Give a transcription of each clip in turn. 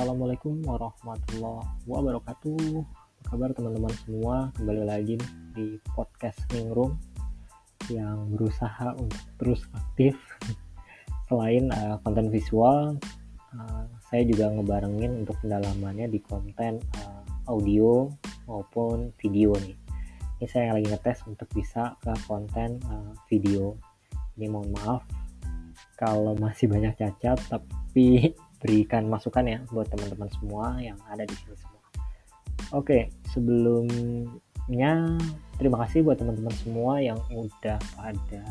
Assalamualaikum warahmatullahi wabarakatuh. Apa kabar teman-teman semua? Kembali lagi di podcast Ningrum Yang berusaha untuk terus aktif. Selain uh, konten visual uh, Saya juga ngebarengin untuk pendalamannya di konten uh, audio maupun video nih. Ini saya lagi ngetes untuk bisa ke konten uh, video. Ini mohon maaf kalau masih banyak cacat tapi berikan masukan ya buat teman-teman semua yang ada di sini semua. Oke, sebelumnya terima kasih buat teman-teman semua yang udah pada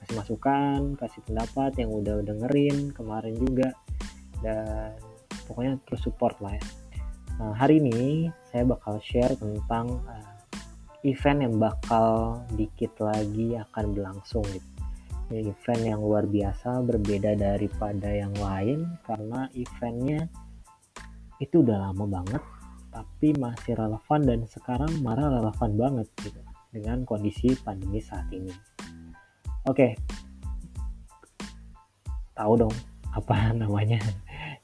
kasih masukan, kasih pendapat, yang udah dengerin kemarin juga dan pokoknya terus support lah ya. Nah, hari ini saya bakal share tentang uh, event yang bakal dikit lagi akan berlangsung gitu event yang luar biasa berbeda daripada yang lain karena eventnya itu udah lama banget tapi masih relevan dan sekarang malah relevan banget gitu dengan kondisi pandemi saat ini. Oke, tahu dong apa namanya?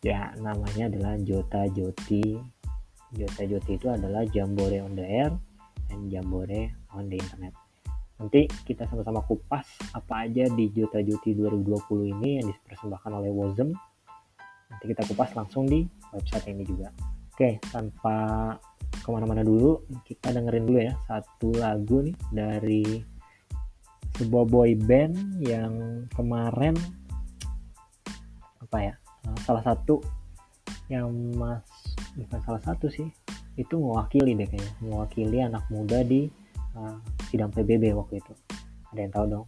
ya namanya adalah Jota Joti. Jota Joti itu adalah Jambore on the air dan Jambore on the internet. Nanti kita sama-sama kupas apa aja di Juta Juti 2020 ini yang dipersembahkan oleh Wozem. Nanti kita kupas langsung di website ini juga. Oke, tanpa ke mana-mana dulu, kita dengerin dulu ya satu lagu nih dari sebuah boy band yang kemarin apa ya salah satu yang mas bukan salah satu sih itu mewakili deh kayaknya mewakili anak muda di uh, sidang PBB waktu itu. Ada yang tahu dong?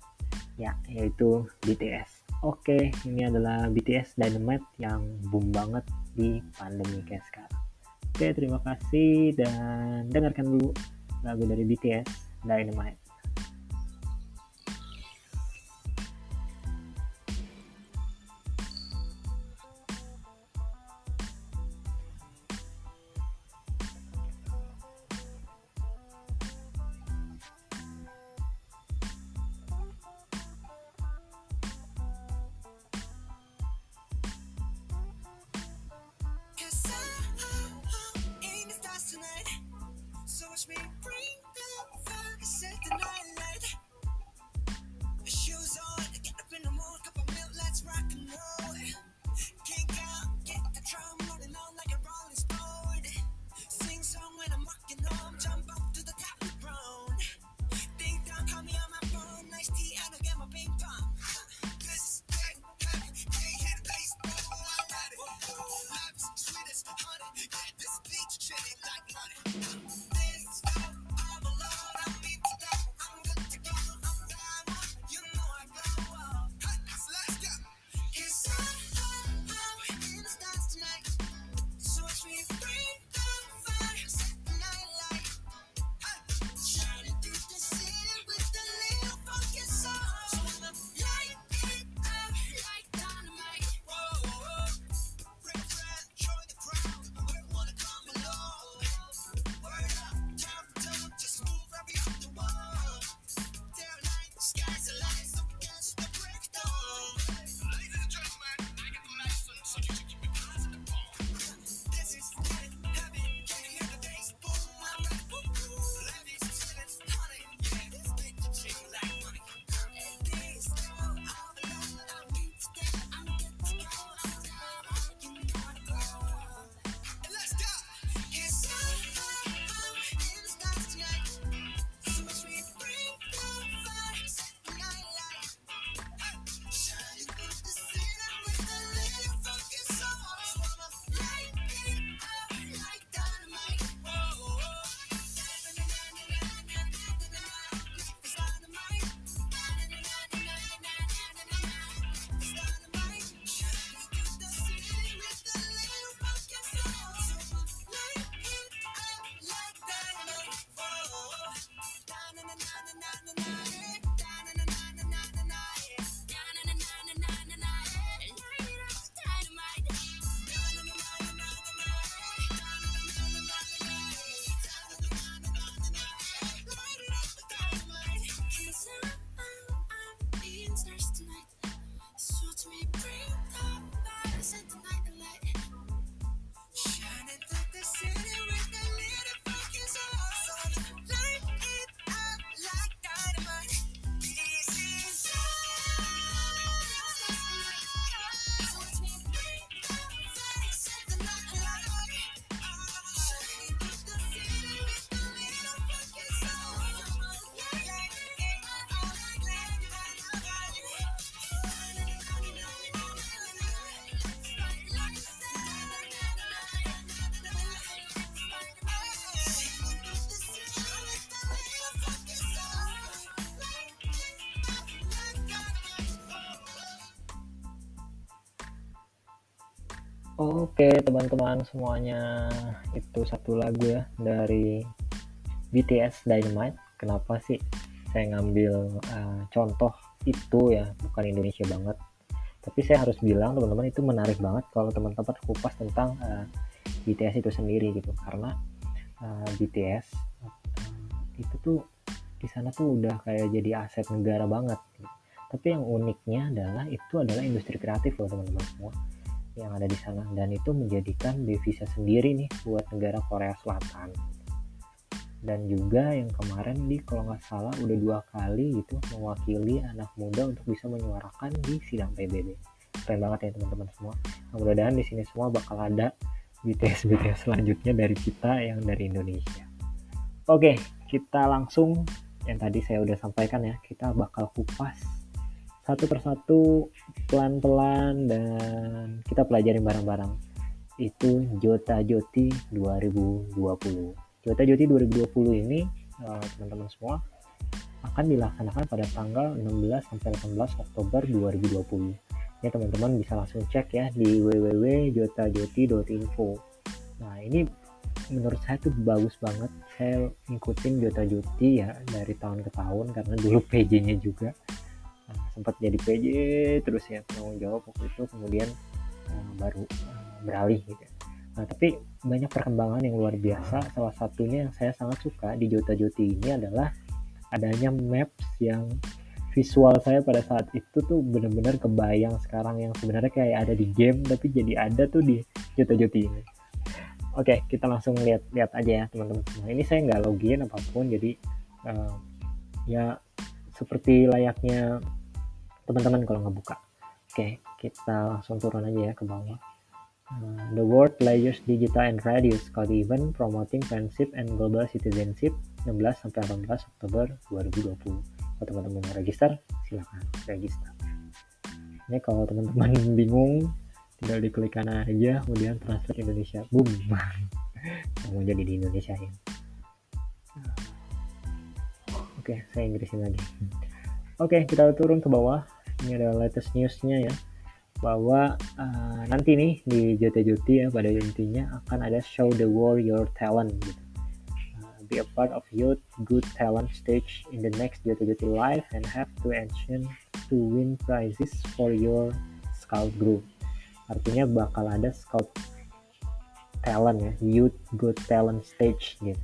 Ya yaitu BTS oke ini adalah BTS Dynamite yang boom banget di pandemi kayak sekarang. Oke terima kasih dan dengarkan dulu lagu dari BTS Dynamite Oke teman-teman semuanya itu satu lagu ya dari BTS Dynamite. Kenapa sih saya ngambil uh, contoh itu ya bukan Indonesia banget. Tapi saya harus bilang teman-teman itu menarik banget kalau teman-teman kupas tentang uh, BTS itu sendiri gitu karena uh, BTS uh, itu tuh di sana tuh udah kayak jadi aset negara banget. Gitu. Tapi yang uniknya adalah itu adalah industri kreatif loh teman-teman semua yang ada di sana. Dan itu menjadikan devisa sendiri nih buat negara Korea Selatan. Dan juga yang kemarin di kalau nggak salah udah dua kali gitu mewakili anak muda untuk bisa menyuarakan di sidang PBB keren banget ya teman-teman semua. Nah, mudah-mudahan di sini semua bakal ada BTS BTS selanjutnya dari kita yang dari Indonesia. Oke kita langsung yang tadi saya udah sampaikan ya kita bakal kupas satu persatu pelan-pelan dan kita pelajarin bareng-bareng. Itu Jota Joti 2020 Jota Joti 2020 ini eh, teman-teman semua akan dilaksanakan pada tanggal 16 sampai 18 Oktober 2020 ya teman-teman bisa langsung cek ya di www.jotajoti.info nah ini menurut saya tuh bagus banget. Saya ngikutin Jota Joti ya dari tahun ke tahun karena dulu PJ-nya juga sempat jadi PJ terus ya penanggung jawab waktu itu kemudian uh, baru uh, beralih gitu nah tapi banyak perkembangan yang luar biasa. Salah satunya yang saya sangat suka di Jota Joti ini adalah adanya maps yang visual saya pada saat itu tuh bener-bener kebayang sekarang yang sebenarnya kayak ada di game tapi jadi ada tuh di Jota Joti ini. Oke kita langsung lihat lihat aja ya teman-teman. Semua ini saya nggak login apa pun jadi uh, ya seperti layaknya teman-teman kalau nggak buka. Oke kita langsung turun aja ya ke bawah. Uh, the world players digital and radio scout event promoting friendship and global citizenship 16 sampai 18 Oktober 2020 kalau teman-teman register silahkan register. Ini kalau teman-teman bingung tinggal diklikkan aja kemudian translate Indonesia. Boom. Mau jadi di Indonesia ya. Oke saya Inggrisin lagi. Oke kita turun ke bawah ini adalah latest newsnya ya bahwa uh, nanti nih di JT ya pada intinya akan ada show the world your talent gitu. Uh, be a part of youth good talent stage in the next JT live and have to action to win prizes for your scout group. Artinya bakal ada scout talent ya, youth good talent stage gitu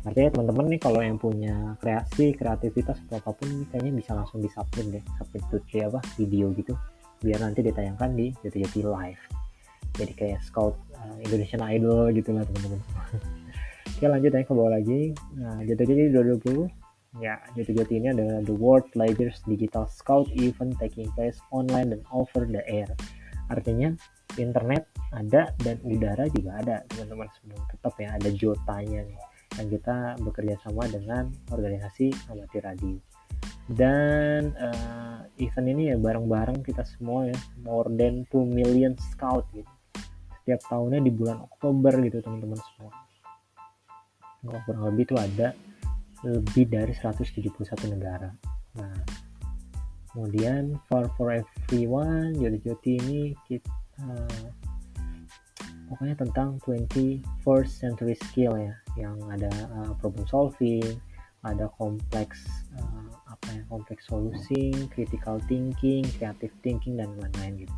artinya teman-teman nih kalau yang punya kreasi kreativitas atau apa pun kayaknya bisa langsung disubmit deh submit tuh apa video gitu. Biar nanti ditayangkan di Jati Live. Jadi kayak scout uh, Indonesian Idol gitu lah teman-teman. Oke lanjut ya ke bawah lagi. Nah Jati 2020 ya Jati ini adalah the World Players Digital Scout event taking place online dan over the air. Artinya internet ada dan udara juga ada teman-teman. Semua tetap ya ada jotanya nih dan kita bekerja sama dengan organisasi amatir radio dan uh, event ini ya bareng-bareng kita semua ya more than 2 million scout gitu. Setiap tahunnya di bulan Oktober gitu teman-teman semua. Nggak kurang lebih itu ada lebih dari 171 negara. Nah kemudian for for everyone Joti-Joti ini kita pokoknya tentang 21st century skill ya yang ada uh, problem solving ada kompleks uh, apa ya kompleks solusi critical thinking creative thinking dan lain-lain gitu.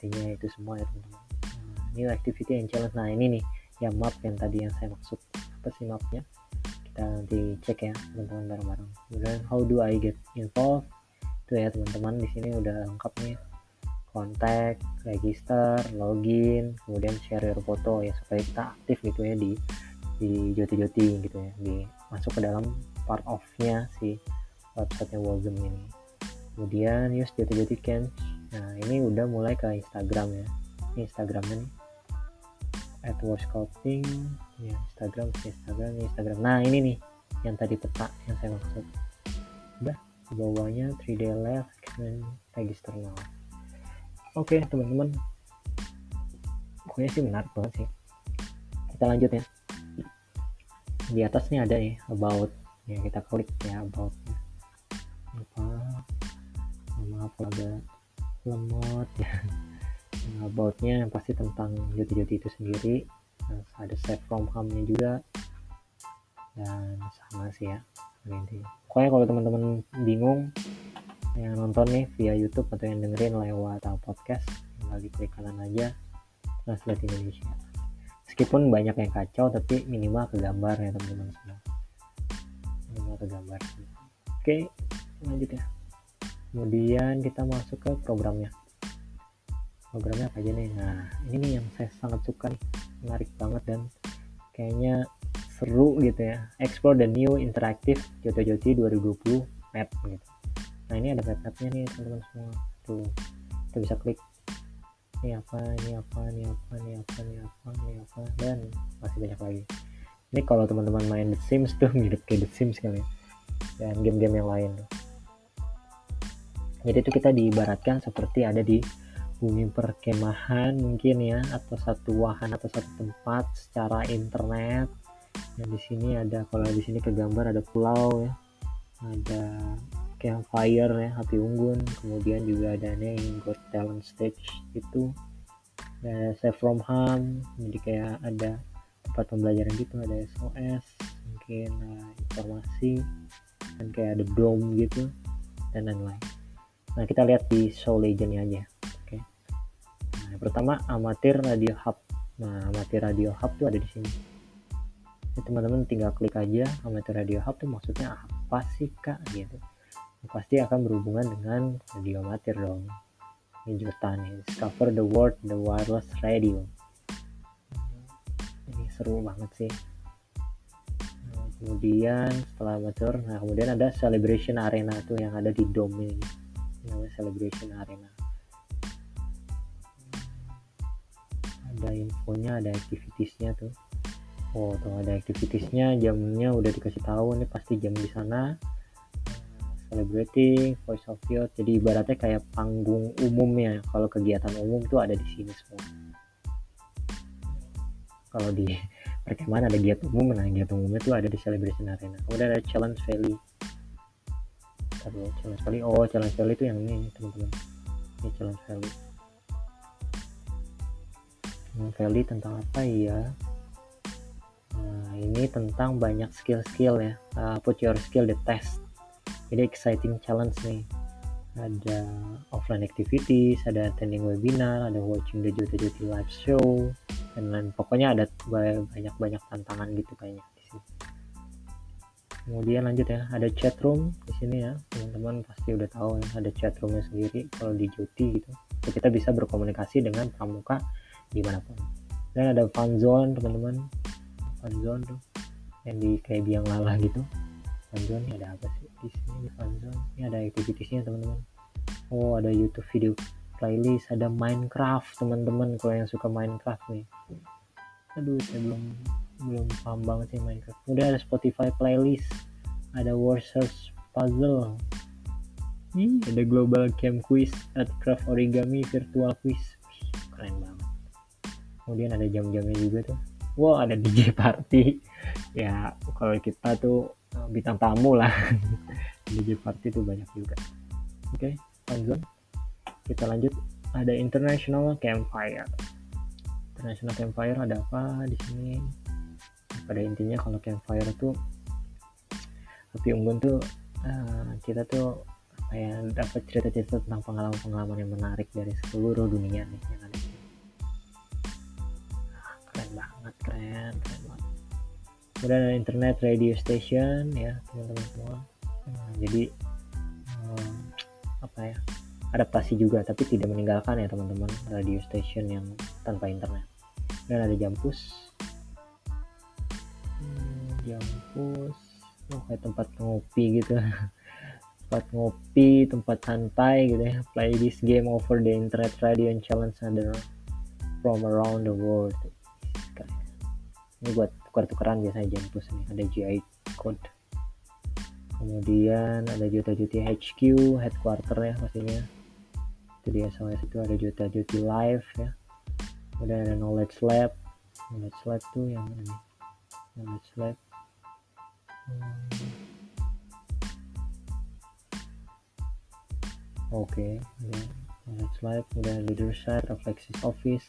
Intinya itu semua ya teman-teman. Uh, new activity and challenge. Nah ini nih ya map yang tadi yang saya maksud. Apa sih mapnya? Kita nanti cek ya teman-teman bareng-bareng. Kemudian how do I get involved? Itu ya teman-teman di sini udah lengkap nih. Kontak, register, login, kemudian share your foto ya supaya kita aktif gitu ya di di joti-joti gitu ya, di masuk ke dalam part of-nya si websitenya Wozem ini. Kemudian use joti-joti can. Nah ini udah mulai ke Instagram ya. Ini Instagramnya nih. At Scouting, ya Instagram, Instagram, Instagram. Nah ini nih yang tadi peta yang saya maksud. Udah bawahnya 3D left and register now oke teman-teman pokoknya sih menarik banget sih kita lanjut ya di atas nih ada ya about. Ya kita klik ya about. Apa? Maaf agak lemot. Ya aboutnya pasti tentang Joti-Joti itu sendiri. Terus ada save from home-nya juga. Dan sama sih ya intinya pokoknya kalau teman-teman bingung yang nonton nih via YouTube atau yang dengerin lewat podcast tinggal diklik kanan aja. Translate Indonesia meskipun banyak yang kacau tapi minimal ke gambar ya teman-teman semua. Minimal ke gambar. Oke lanjut ya. Kemudian kita masuk ke programnya. Programnya apa aja nih? Nah ini nih yang saya sangat suka nih. Menarik banget dan kayaknya seru gitu ya. Explore the new interactive Jota Joti 2020 map gitu. Nah ini ada map-mapnya nih teman-teman semua. Tuh kita bisa klik ini apa ini apa ini apa ini apa ini apa ini apa dan masih banyak lagi. Ini kalau teman-teman main The Sims tuh mirip kayak The Sims kali ya. Dan game-game yang lain. Jadi itu kita diibaratkan seperti ada di bumi perkemahan mungkin ya atau satu wahan atau satu tempat secara internet. Dan di sini ada kalau di sini ke gambar ada pulau ya. Ada campfire ya api unggun. Kemudian juga ada nih got talent stage itu. Ada save from home jadi kayak ada tempat pembelajaran gitu ada SOS mungkin uh, informasi dan kayak ada dome gitu dan lain-lain. Nah kita lihat di show legendnya aja. Oke. Okay. nah, pertama amatir radio hub. Nah amatir radio hub tuh ada di sini. Teman-teman tinggal klik aja amateur radio hub tuh maksudnya apa sih kak? Gitu pasti akan berhubungan dengan radio amatir dong. Ini jutaan nih discover the world the wireless radio. Ini seru banget sih. Kemudian setelah amateur nah kemudian ada celebration arena tuh yang ada di dome ini. Namanya celebration arena. Ada infonya ada activitiesnya tuh. Oh tuh ada activitiesnya jamnya udah dikasih tahu nih pasti jam di sana celebrating voice of youth jadi ibaratnya kayak panggung umumnya. Kalau kegiatan umum tuh ada di sini semua. Kalau di perkemahan ada kegiatan umum? Nah kegiatan umumnya tuh ada di celebration arena. Kemudian ada challenge valley. Taruh, challenge valley. Oh challenge valley itu yang ini teman-teman. Ini challenge valley. Valley tentang apa? Ya ini tentang banyak skill-skill ya. Uh, put your skill the test jadi exciting challenge nih. Ada offline activities ada attending webinar ada watching the Juta Juti live show dan lain pokoknya ada banyak banyak tantangan gitu kayaknya di sini kemudian lanjut ya ada chat room di sini ya teman-teman pasti udah tahu ya ada chat roomnya sendiri kalau di Juti gitu. Jadi kita bisa berkomunikasi dengan pramuka di mana pun. Dan ada fun zone teman-teman. Fun zone tuh yang di kayak biang lala gitu. Fun zone ini ada apa sih di sini di fun zone ini ada activitiesnya teman-teman. Oh ada YouTube video playlist ada Minecraft teman-teman kalau yang suka Minecraft nih. Aduh saya belum belum paham banget sih Minecraft. Udah ada Spotify playlist ada Word Search Puzzle. Ih, ada Global Camp Quiz at Craft Origami Virtual Quiz. Keren banget. Kemudian ada jam-jamnya juga tuh. Wow ada DJ party. Ya kalau kita tuh bintang tamu lah. DJ party tuh banyak juga. Oke okay, lanjut kita lanjut. Ada international campfire. International campfire ada apa di sini? Pada intinya kalau campfire tuh api unggun tuh uh, kita tuh ya dapat cerita-cerita tentang pengalaman-pengalaman yang menarik dari seluruh dunia nih yang ada banget keren keren banget kemudian ada internet radio station ya teman-teman semua. Nah, jadi hmm, apa ya adaptasi juga tapi tidak meninggalkan ya teman-teman radio station yang tanpa internet. Dan ada jampus. Hmm, jampus oh kayak tempat ngopi gitu. Tempat ngopi tempat santai gitu ya play this game over the internet radio and challenge other from around the world. Ini buat tukar-tukaran biasanya Jampus nih ada GI code. Kemudian ada Juta Juti HQ headquarter ya pastinya. Itu dia soalnya itu ada Juta Juti live ya. Kemudian ada knowledge lab. Knowledge lab tuh yang ini. Knowledge lab. Hmm. oke okay, ya. knowledge lab kemudian leader set reflexes office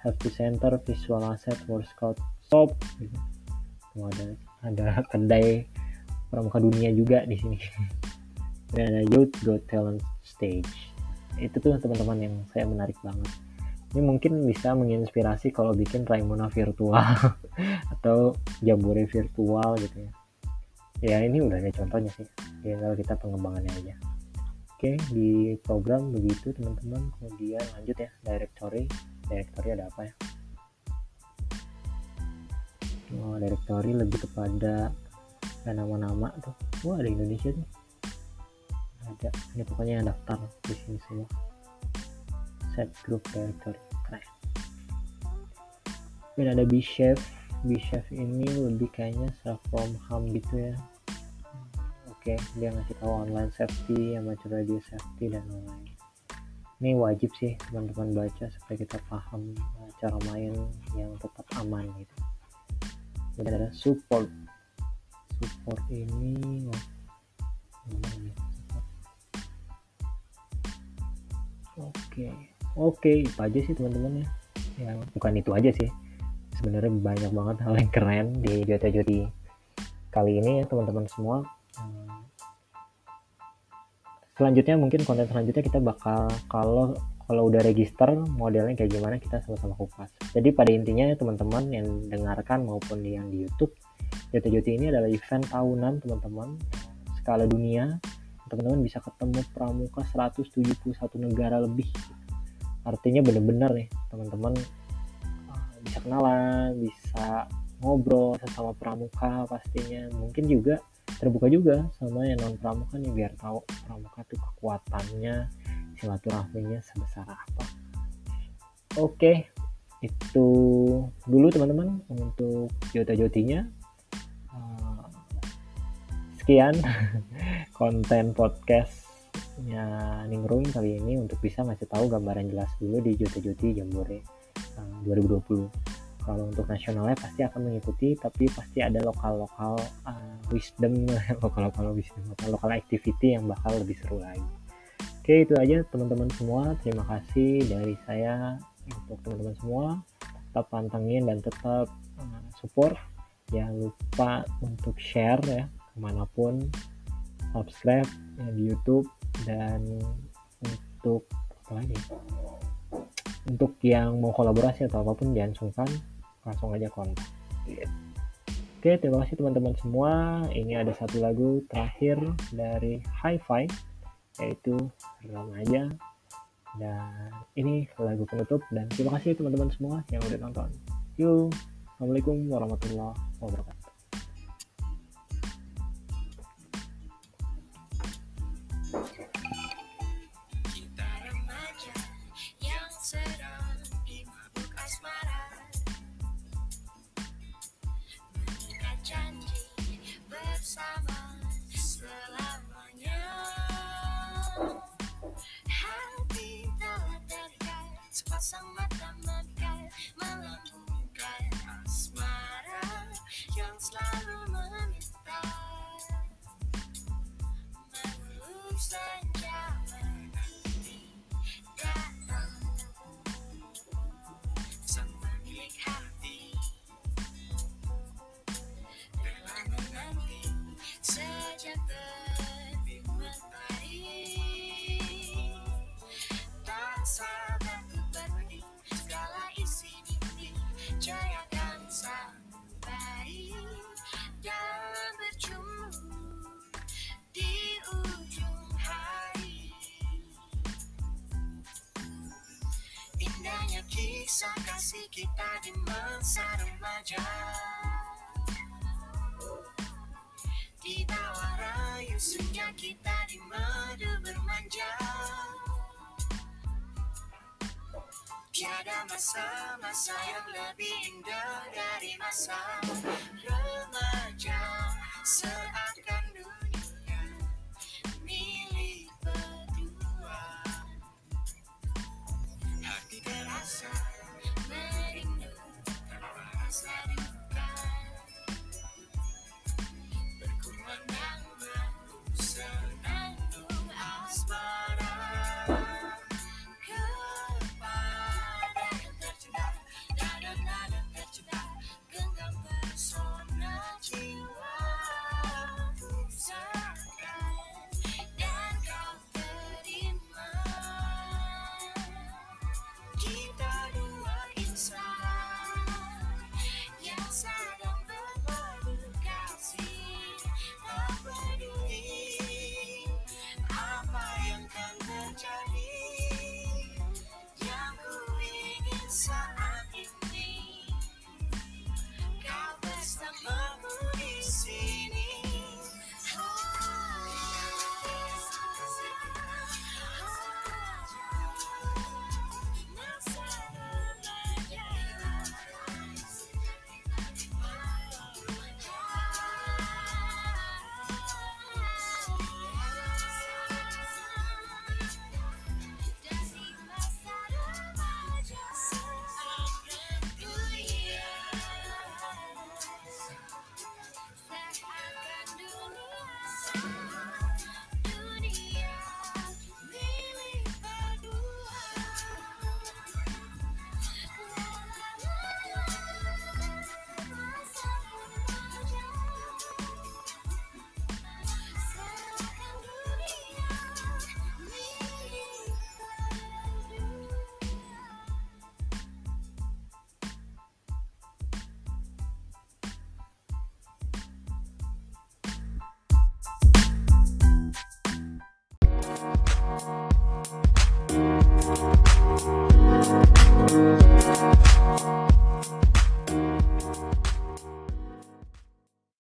happy center visual asset world scout shop gitu. ada ada kedai pramuka dunia juga di sini. Dan ada youth got talent stage. Itu tuh teman-teman yang saya menarik banget. Ini mungkin bisa menginspirasi kalau bikin Raimuna virtual atau Jambore virtual gitu ya. Ya ini udah ada contohnya sih. Tinggal kita pengembangannya aja. Oke di program begitu teman-teman. Kemudian lanjut ya directory directory ada apa ya oh, directory lebih kepada nama-nama tuh. Wah ada Indonesia tuh. Ada. Ini pokoknya daftar di sini semua. Set group directory. Keren. Dan ada bchef. Bchef ini lebih kayaknya self from home gitu ya. Oke dia ngasih tahu online safety amateur radio safety dan lain-lain. Ini wajib sih teman-teman baca supaya kita paham uh, cara main yang tetap aman gitu ada support. Support ini oke. Oke itu aja sih teman-teman ya. Yang bukan itu aja sih. Sebenarnya banyak banget hal yang keren di Jota Joti kali ini ya teman-teman semua. Hmm. selanjutnya mungkin konten selanjutnya kita bakal kalau kalau udah register modelnya kayak gimana kita sama-sama kupas. Jadi pada intinya teman-teman yang dengarkan maupun yang di YouTube Jota Joti ini adalah event tahunan teman-teman skala dunia. Teman-teman bisa ketemu pramuka 171 negara lebih. Artinya bener-bener nih teman-teman uh, bisa kenalan bisa ngobrol sesama pramuka pastinya. Mungkin juga terbuka juga sama yang non pramuka nih biar tahu pramuka tuh kekuatannya silaturahminya sebesar apa. Oke itu dulu teman-teman untuk jota-jotinya. Uh, sekian konten podcastnya Ningrum kali ini untuk bisa ngasih tahu gambaran jelas dulu di Jota Joti Jambore uh, 2020 kalau untuk nasionalnya pasti akan mengikuti tapi pasti ada lokal-lokal uh, wisdom lokal-lokal wisdom lokal lokal activity yang bakal lebih seru lagi oke itu aja teman-teman semua. Terima kasih dari saya untuk teman-teman semua. Tetap pantengin dan tetap uh, support. Jangan lupa untuk share ya ke mana pun. Subscribe ya, di YouTube. Dan untuk apa lagi? Untuk yang mau kolaborasi atau apa pun jangan sungkan. Langsung aja kontak. Oke terima kasih teman-teman semua. Ini ada satu lagu terakhir dari Hi-Fi yaitu Remaja. Dan ini lagu penutup dan terima kasih teman-teman semua yang udah nonton. Yuk Assalamualaikum warahmatullahi wabarakatuh pasang mata kita di masa remaja. Di bawah rayu senja kita di madu bermanja. Tiada masa-masa yang lebih indah dari masa remaja. Seakan Thank you.